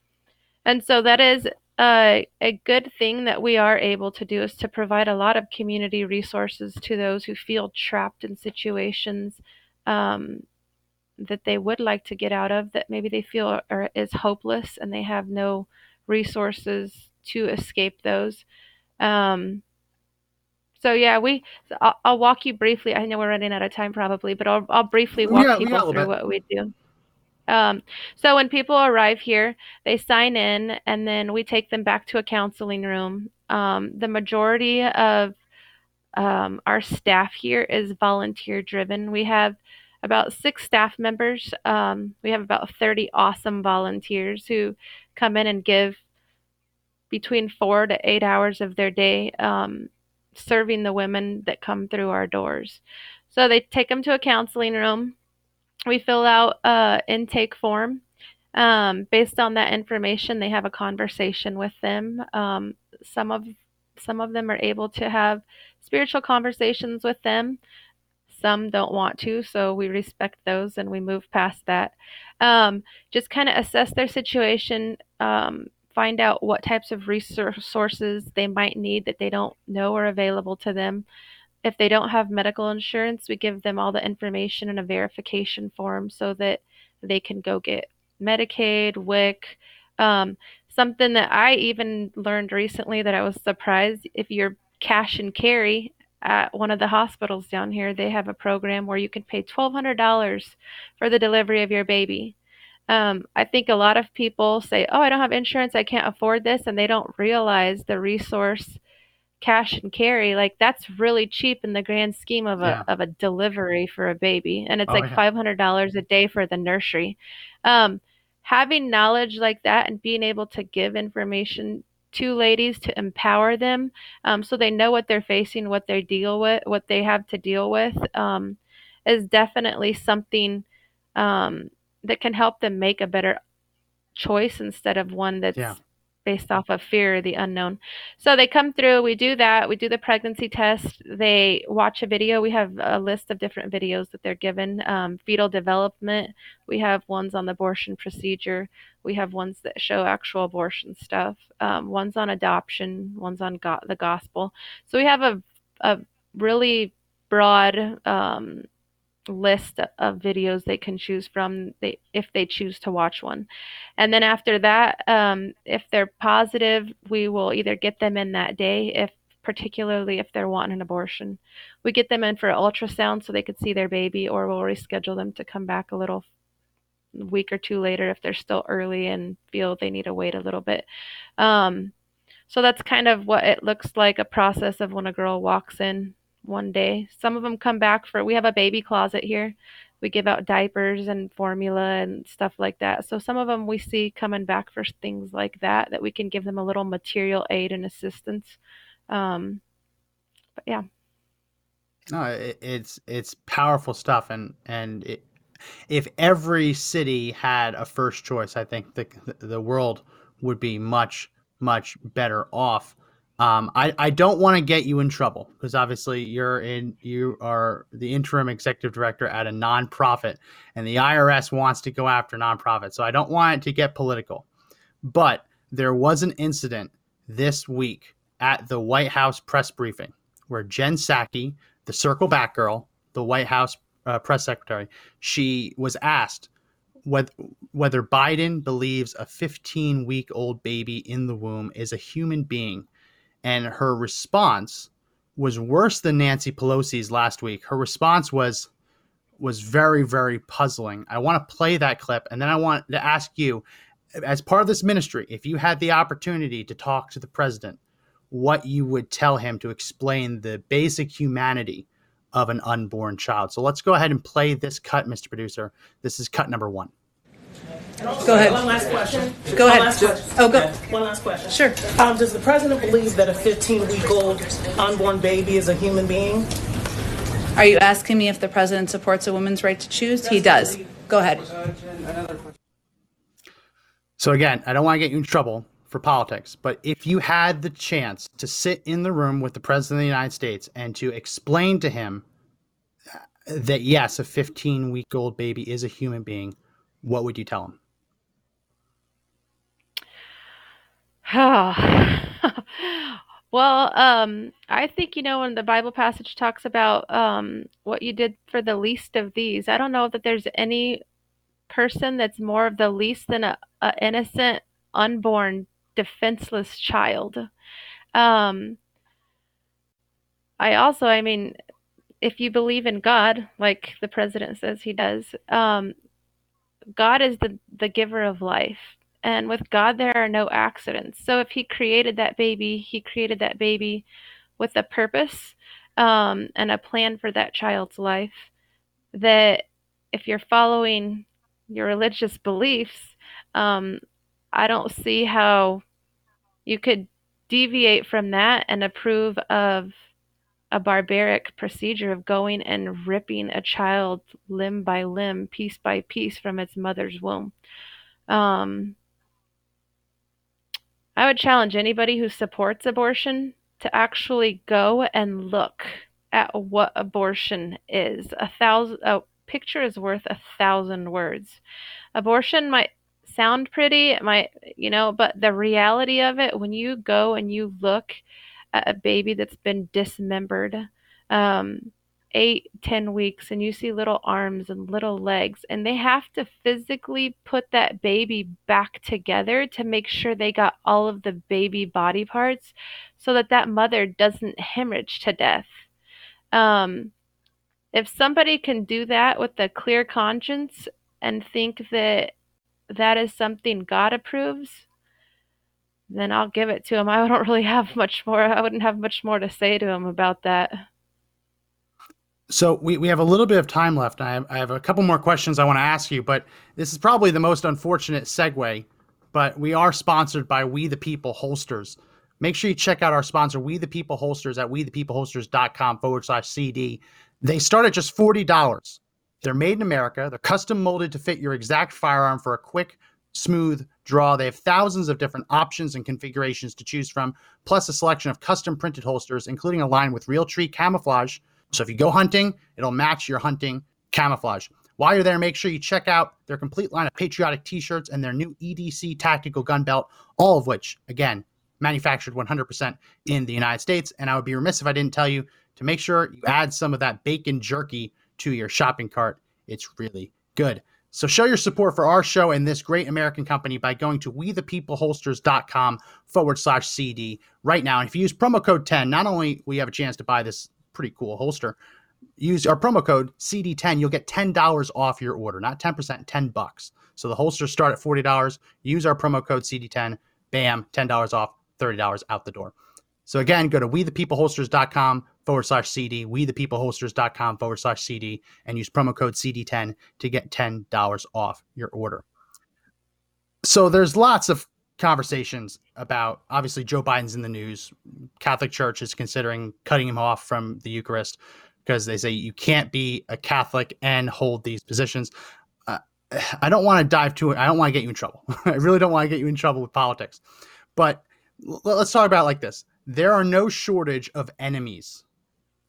Speaker 2: and so that is uh, a good thing that we are able to do is to provide a lot of community resources to those who feel trapped in situations um, that they would like to get out of that maybe they feel are, is hopeless and they have no resources to escape those. Um, so yeah, we. I'll, I'll, walk you briefly. I know we're running out of time probably, but I'll, I'll briefly walk yeah, people through what we do. Um, so when people arrive here, they sign in, and then we take them back to a counseling room. Um, the majority of um, our staff here is volunteer driven. We have about six staff members. Um, we have about 30 awesome volunteers who come in and give between four to eight hours of their day um, serving the women that come through our doors. So they take them to a counseling room we fill out a intake form. Um, based on that information, they have a conversation with them. Um, some of some of them are able to have spiritual conversations with them. Some don't want to, so we respect those and we move past that. Um, just kind of assess their situation, um, find out what types of resources they might need that they don't know are available to them. If they don't have medical insurance, we give them all the information in a verification form so that they can go get Medicaid, WIC. Um, something that I even learned recently that I was surprised if you're cash and carry at one of the hospitals down here, they have a program where you can pay $1,200 for the delivery of your baby. Um, I think a lot of people say, Oh, I don't have insurance, I can't afford this, and they don't realize the resource cash and carry, like that's really cheap in the grand scheme of a yeah. of a delivery for a baby, and it's oh, like yeah. five hundred dollars a day for the nursery. Um, having knowledge like that and being able to give information to ladies to empower them, um, so they know what they're facing, what they deal with, what they have to deal with, um, is definitely something um, that can help them make a better choice instead of one that's yeah based off of fear the unknown. So they come through, we do that, we do the pregnancy test, they watch a video. We have a list of different videos that they're given. Um, fetal development, we have ones on the abortion procedure, we have ones that show actual abortion stuff, um, ones on adoption, ones on go- the gospel. So we have a, a really broad um, list of videos they can choose from they, if they choose to watch one. And then after that, um, if they're positive, we will either get them in that day, if particularly if they're wanting an abortion. We get them in for ultrasound so they could see their baby, or we'll reschedule them to come back a little week or two later if they're still early and feel they need to wait a little bit. Um, so that's kind of what it looks like a process of when a girl walks in one day. Some of them come back for, we have a baby closet here. We give out diapers and formula and stuff like that. So some of them we see coming back for things like that, that we can give them a little material aid and assistance. Um, but yeah.
Speaker 1: No, it, it's it's powerful stuff, and and it, if every city had a first choice, I think the the world would be much much better off. Um, I, I don't want to get you in trouble because obviously you're in you are the interim executive director at a nonprofit and the IRS wants to go after nonprofits. So I don't want it to get political. But there was an incident this week at the White House press briefing where Jen Psaki, the Circle Back girl, the White House uh, press secretary, she was asked whether, whether Biden believes a 15 week old baby in the womb is a human being and her response was worse than Nancy Pelosi's last week. Her response was was very very puzzling. I want to play that clip and then I want to ask you as part of this ministry if you had the opportunity to talk to the president what you would tell him to explain the basic humanity of an unborn child. So let's go ahead and play this cut Mr. Producer. This is cut number 1.
Speaker 3: Go ahead.
Speaker 4: One last question.
Speaker 3: Go
Speaker 4: One
Speaker 3: ahead.
Speaker 4: question.
Speaker 3: Oh, go-
Speaker 4: One last question.
Speaker 3: Sure.
Speaker 4: Um, does the president believe that a 15 week old unborn baby is a human being?
Speaker 3: Are you asking me if the president supports a woman's right to choose? He does. Go ahead.
Speaker 1: So again, I don't want to get you in trouble for politics, but if you had the chance to sit in the room with the president of the United States and to explain to him that yes, a 15 week old baby is a human being, what would you tell him?
Speaker 2: well, um, I think you know when the Bible passage talks about um, what you did for the least of these. I don't know that there's any person that's more of the least than a innocent, unborn, defenseless child. Um, I also, I mean, if you believe in God, like the president says he does, um, God is the the giver of life. And with God, there are no accidents. So if He created that baby, He created that baby with a purpose um, and a plan for that child's life. That if you're following your religious beliefs, um, I don't see how you could deviate from that and approve of a barbaric procedure of going and ripping a child limb by limb, piece by piece from its mother's womb. Um, I would challenge anybody who supports abortion to actually go and look at what abortion is. A thousand a picture is worth a thousand words. Abortion might sound pretty, it might, you know, but the reality of it, when you go and you look a baby that's been dismembered, um, eight, ten weeks, and you see little arms and little legs, and they have to physically put that baby back together to make sure they got all of the baby body parts so that that mother doesn't hemorrhage to death. Um, if somebody can do that with a clear conscience and think that that is something God approves, then I'll give it to him. I don't really have much more. I wouldn't have much more to say to him about that.
Speaker 1: So we, we have a little bit of time left. I have, I have a couple more questions I want to ask you, but this is probably the most unfortunate segue. But we are sponsored by We the People Holsters. Make sure you check out our sponsor, We the People Holsters, at wethepeopleholsters.com forward slash CD. They start at just $40. They're made in America. They're custom molded to fit your exact firearm for a quick, smooth draw. They have thousands of different options and configurations to choose from, plus a selection of custom printed holsters, including a line with Realtree camouflage. So if you go hunting, it'll match your hunting camouflage. While you're there, make sure you check out their complete line of patriotic t-shirts and their new EDC tactical gun belt, all of which, again, manufactured 100% in the United States. And I would be remiss if I didn't tell you to make sure you add some of that bacon jerky to your shopping cart. It's really good. So show your support for our show and this great American company by going to wethepeopleholsters.com forward slash CD right now. And if you use promo code 10, not only will you have a chance to buy this pretty cool holster, use our promo code CD10, you'll get $10 off your order, not 10%, 10 bucks. So the holsters start at $40. Use our promo code CD10, bam, $10 off, $30 out the door. So again, go to wethepeopleholsters.com forward slash CD, wethepeopleholsters.com forward slash CD, and use promo code CD10 to get $10 off your order. So there's lots of conversations about obviously Joe Biden's in the news. Catholic Church is considering cutting him off from the Eucharist because they say you can't be a Catholic and hold these positions. Uh, I don't want to dive too. I don't want to get you in trouble. I really don't want to get you in trouble with politics. But l- let's talk about like this: there are no shortage of enemies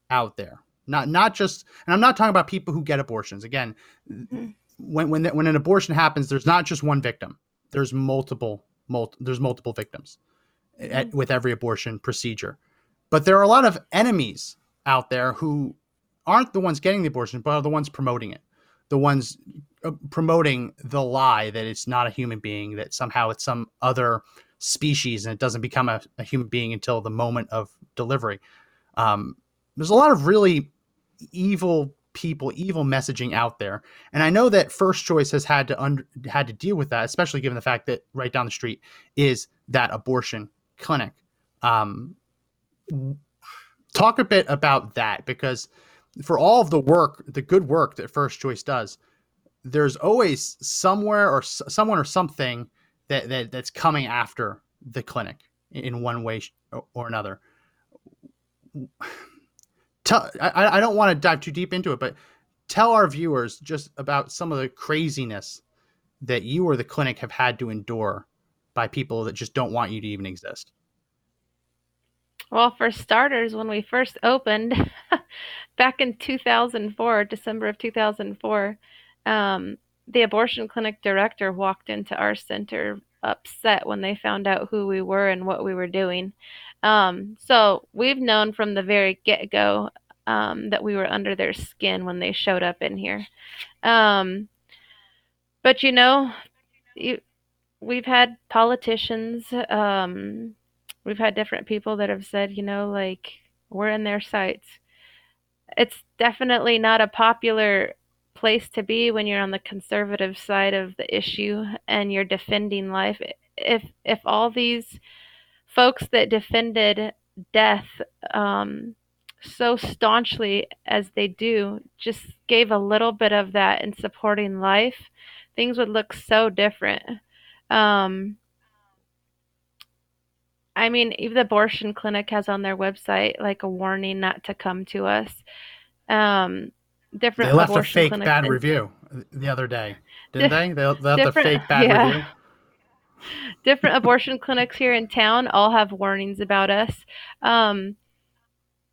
Speaker 1: out there. Not not just, and I'm not talking about people who get abortions. Again, mm-hmm. when when when an abortion happens, there's not just one victim. There's multiple multi, there's multiple victims at, with every abortion procedure. But there are a lot of enemies out there who aren't the ones getting the abortion, but are the ones promoting it, the ones uh, promoting the lie that it's not a human being, that somehow it's some other species and it doesn't become a, a human being until the moment of delivery. Um, there's a lot of really evil people, evil messaging out there, and I know that First Choice has had to had to deal with that, especially given the fact that right down the street is that abortion clinic. Um, talk a bit about that because for all of the work, the good work that First Choice does, there's always somewhere or someone or something that, that that's coming after the clinic in one way or- another. Tell, I, I don't want to dive too deep into it, but tell our viewers just about some of the craziness that you or the clinic have had to endure by people that just don't want you to even exist.
Speaker 2: Well, for starters, when we first opened back in 2004, December of 2004, um, the abortion clinic director walked into our center upset when they found out who we were and what we were doing. Um, so we've known from the very get go um, that we were under their skin when they showed up in here. Um, but you know, you, we've had politicians, um, we've had different people that have said, you know, like we're in their sights. It's definitely not a popular place to be when you're on the conservative side of the issue and you're defending life. If if all these folks that defended death um, so staunchly as they do just gave a little bit of that in supporting life, things would look so different. Um, I mean, even the abortion clinic has on their website like a warning not to come to us. Um, different
Speaker 1: They left a fake bad review the other day, didn't they? They left a fake bad
Speaker 2: yeah.
Speaker 1: review.
Speaker 2: different abortion clinics here in town all have warnings about us. Um,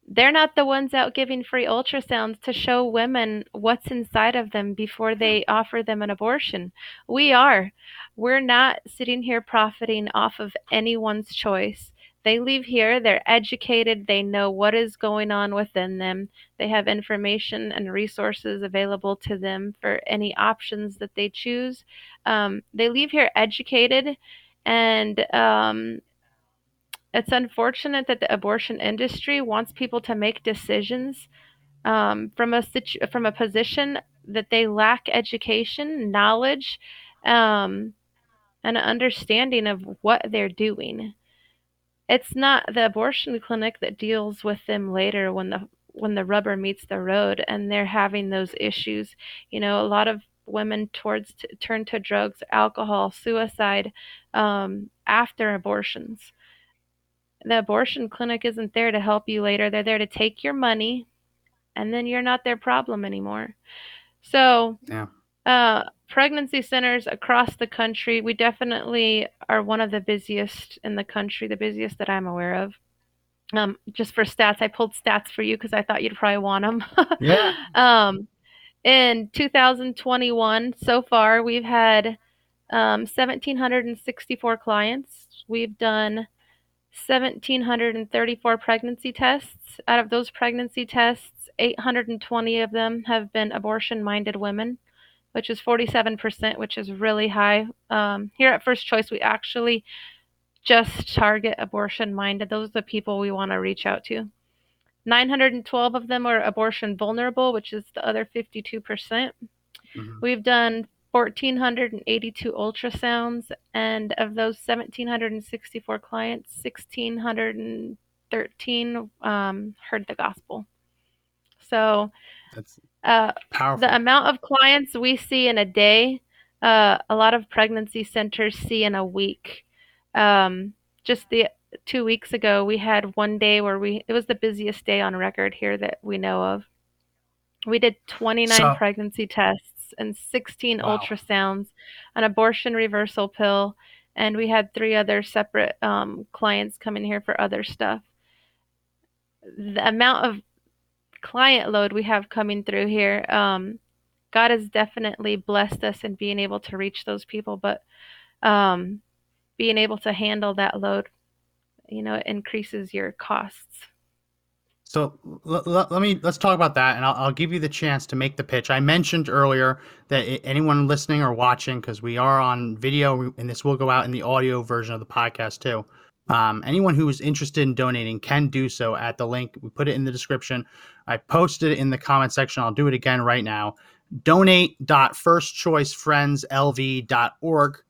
Speaker 2: they're not the ones out giving free ultrasounds to show women what's inside of them before they offer them an abortion. We are. We're not sitting here profiting off of anyone's choice. They leave here, they're educated, they know what is going on within them, they have information and resources available to them for any options that they choose. Um, they leave here educated, and um, it's unfortunate that the abortion industry wants people to make decisions um, from a situ- from a position that they lack education, knowledge, um, and an understanding of what they're doing. It's not the abortion clinic that deals with them later when the when the rubber meets the road and they're having those issues. You know, a lot of women towards t- turn to drugs, alcohol, suicide um, after abortions the abortion clinic isn't there to help you later. They're there to take your money and then you're not their problem anymore. So,
Speaker 1: Yeah.
Speaker 2: Uh, pregnancy centers across the country, we definitely are one of the busiest in the country, the busiest that I'm aware of. Um, just for stats, I pulled stats for you because I thought you'd probably want them.
Speaker 1: Yeah.
Speaker 2: um, in 2021, so far, we've had um, 1,764 clients. We've done 1,734 pregnancy tests. Out of those pregnancy tests, 820 of them have been abortion minded women, which is 47%, which is really high. Um, here at First Choice, we actually just target abortion minded. Those are the people we want to reach out to. 912 of them are abortion vulnerable, which is the other 52%.
Speaker 1: Mhm.
Speaker 2: We've done 1,482 ultrasounds, and of those 1,764 clients, 1,613 um, heard the gospel. So,
Speaker 1: That's
Speaker 2: uh, the amount of clients we see in a day, uh, a lot of pregnancy centers see in a week. Um, just the two weeks ago, we had one day where we it was the busiest day on record here that we know of. We did 29
Speaker 1: So-
Speaker 2: pregnancy tests and 16
Speaker 1: Wow.
Speaker 2: ultrasounds, an abortion reversal pill, and we had three other separate um, clients come in here for other stuff. The amount of client load we have coming through here, um, God has definitely blessed us in being able to reach those people, but um, being able to handle that load, you know, it increases your costs.
Speaker 1: So l- l- let me let's talk about that, and I'll, I'll give you the chance to make the pitch. I mentioned earlier that anyone listening or watching, because we are on video, and this will go out in the audio version of the podcast too. Um, anyone who is interested in donating can do so at the link. We put it in the description. I posted it in the comment section. I'll do it again right now. Donate.firstchoicelv.org.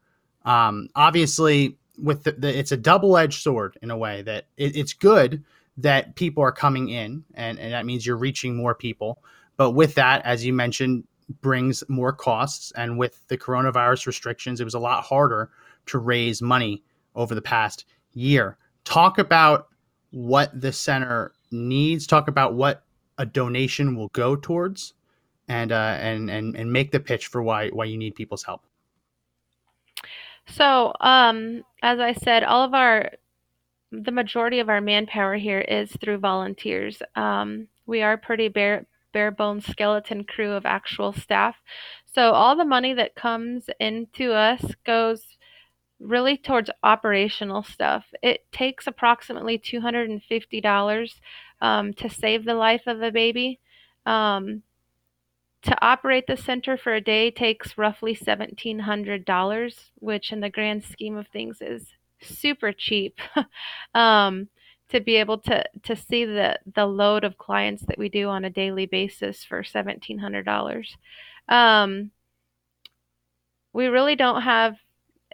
Speaker 1: Um, obviously, with the, the, it's a double-edged sword in a way that it, it's good that people are coming in and, and that means you're reaching more people but with that as you mentioned brings more costs. And with the coronavirus restrictions, it was a lot harder to raise money over the past year. Talk about what the center needs. Talk about what a donation will go towards, and uh, and and and make the pitch for why why you need people's help.
Speaker 2: So, um, as I said, all of our the majority of our manpower here is through volunteers. Um, we are pretty bare bare bones skeleton crew of actual staff. So all the money that comes into us goes really towards operational stuff. It takes approximately $250 um, to save the life of a baby. Um, to operate the center for a day takes roughly $1,700, which in the grand scheme of things is super cheap. um, to be able to to see the the load of clients that we do on a daily basis for seventeen hundred dollars. Um, we really don't have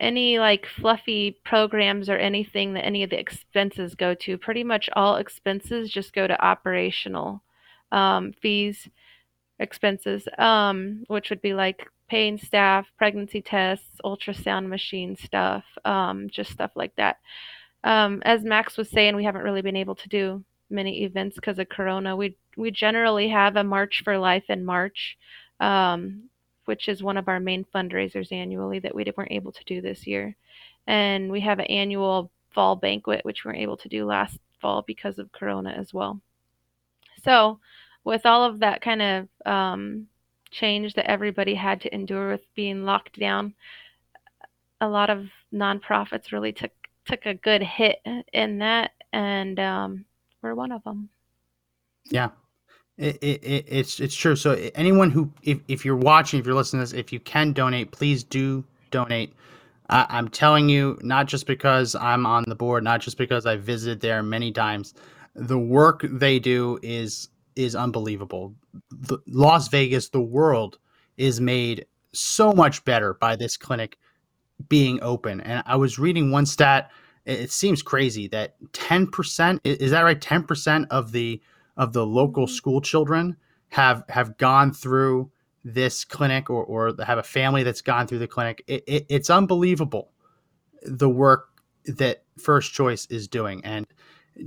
Speaker 2: any like fluffy programs or anything that any of the expenses go to. Pretty much all expenses just go to operational um, fees, expenses, um, which would be like paying staff, pregnancy tests, ultrasound machine stuff, um, just stuff like that. Um, as Max was saying, we haven't really been able to do many events because of Corona. We we generally have a March for Life in March, um, which is one of our main fundraisers annually that we weren't able to do this year, and we have an annual fall banquet which we weren't able to do last fall because of Corona as well. So, with all of that kind of um, change that everybody had to endure with being locked down, a lot of nonprofits really took took a good hit in that, and um, we're one of them.
Speaker 1: Yeah, it, it, it's it's true. So anyone who, if, if you're watching, if you're listening to this, if you can donate, please do donate. I'm telling you, not just because I'm on the board, not just because I visited there many times. The work they do is is unbelievable. The, Las Vegas, the world, is made so much better by this clinic being open. And I was reading one stat. It seems crazy that 10% is that right? 10% of the of the local mm-hmm. school children have have gone through this clinic or, or have a family that's gone through the clinic. It, it, it's unbelievable the work that First Choice is doing. And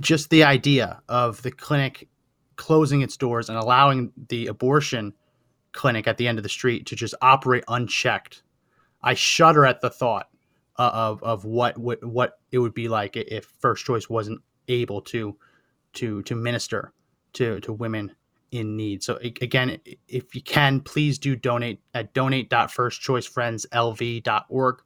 Speaker 1: just the idea of the clinic closing its doors and allowing the abortion clinic at the end of the street to just operate unchecked I shudder at the thought of of what, what what it would be like if First Choice wasn't able to to to minister to to women in need. So again, if you can, please do donate at donate.firstchoicefriendslv.org.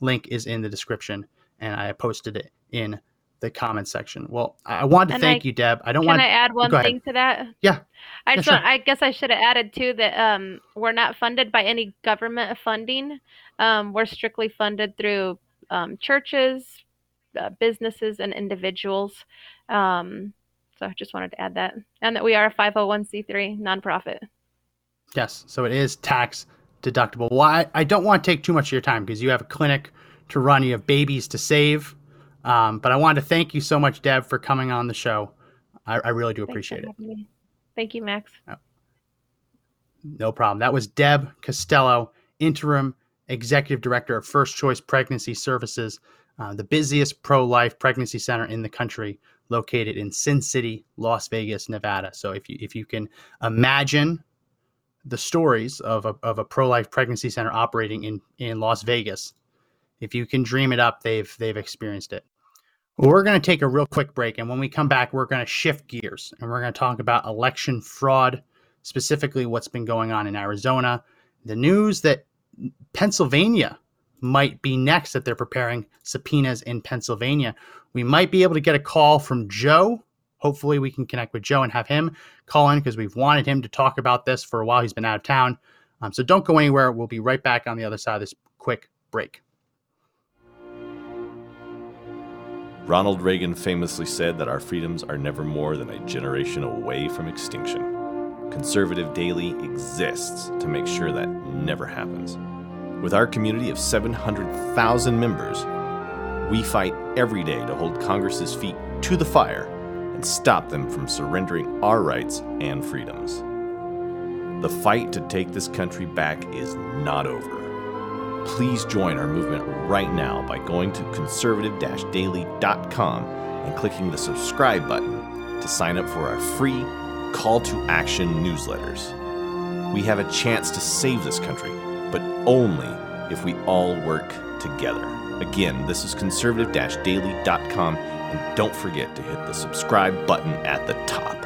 Speaker 1: Link is in the description, and I posted it in the comment section. Well, I wanted to and thank I, you, Deb. I don't
Speaker 2: can
Speaker 1: want.
Speaker 2: to add one thing to that?
Speaker 1: Yeah.
Speaker 2: I
Speaker 1: yeah,
Speaker 2: sure. want, I guess I should have added too that um, we're not funded by any government funding. Um, we're strictly funded through um, churches, uh, businesses, and individuals. Um, so I just wanted to add that, and that we are a 501c3 nonprofit.
Speaker 1: Yes, so it is tax deductible. Well, I, I don't want to take too much of your time because you have a clinic to run, you have babies to save. Um, but I wanted to thank you so much, Deb, for coming on the show. I, I really do appreciate it.
Speaker 2: Me. Thank you, Max.
Speaker 1: No. no problem. That was Deb Costello, interim executive director of First Choice Pregnancy Services, uh, the busiest pro life pregnancy center in the country, located in Sin City, Las Vegas, Nevada. So if you if you can imagine the stories of a, of a pro life pregnancy center operating in in Las Vegas, if you can dream it up, they've they've experienced it. We're going to take a real quick break, and when we come back, we're going to shift gears and we're going to talk about election fraud, specifically what's been going on in Arizona, the news that Pennsylvania might be next that they're preparing subpoenas in Pennsylvania. We might be able to get a call from Joe. Hopefully, we can connect with Joe and have him call in because we've wanted him to talk about this for a while. He's been out of town. Um, so don't go anywhere. We'll be right back on the other side of this quick break.
Speaker 5: Ronald Reagan famously said that our freedoms are never more than a generation away from extinction. Conservative Daily exists to make sure that never happens. With our community of 700,000 members, we fight every day to hold Congress's feet to the fire and stop them from surrendering our rights and freedoms. The fight to take this country back is not over. Please join our movement right now by going to conservative daily.com and clicking the subscribe button to sign up for our free call to action newsletters. We have a chance to save this country, but only if we all work together. Again, this is conservative daily.com, and don't forget to hit the subscribe button at the top.